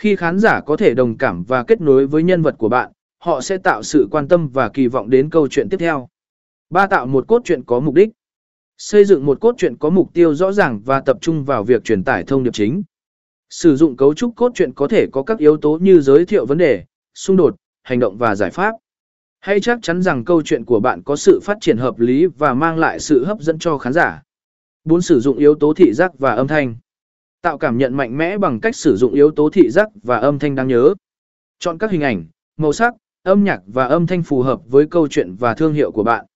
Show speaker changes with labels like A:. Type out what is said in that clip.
A: Khi khán giả có thể đồng cảm và kết nối với nhân vật của bạn, họ sẽ tạo sự quan tâm và kỳ vọng đến câu chuyện tiếp theo. Ba tạo một cốt truyện có mục đích. Xây dựng một cốt truyện có mục tiêu rõ ràng và tập trung vào việc truyền tải thông điệp chính. Sử dụng cấu trúc cốt truyện có thể có các yếu tố như giới thiệu vấn đề, xung đột, hành động và giải pháp. Hãy chắc chắn rằng câu chuyện của bạn có sự phát triển hợp lý và mang lại sự hấp dẫn cho khán giả. 4. Sử dụng yếu tố thị giác và âm thanh. Tạo cảm nhận mạnh mẽ bằng cách sử dụng yếu tố thị giác và âm thanh đáng nhớ. Chọn các hình ảnh, màu sắc, âm nhạc và âm thanh phù hợp với câu chuyện và thương hiệu của bạn.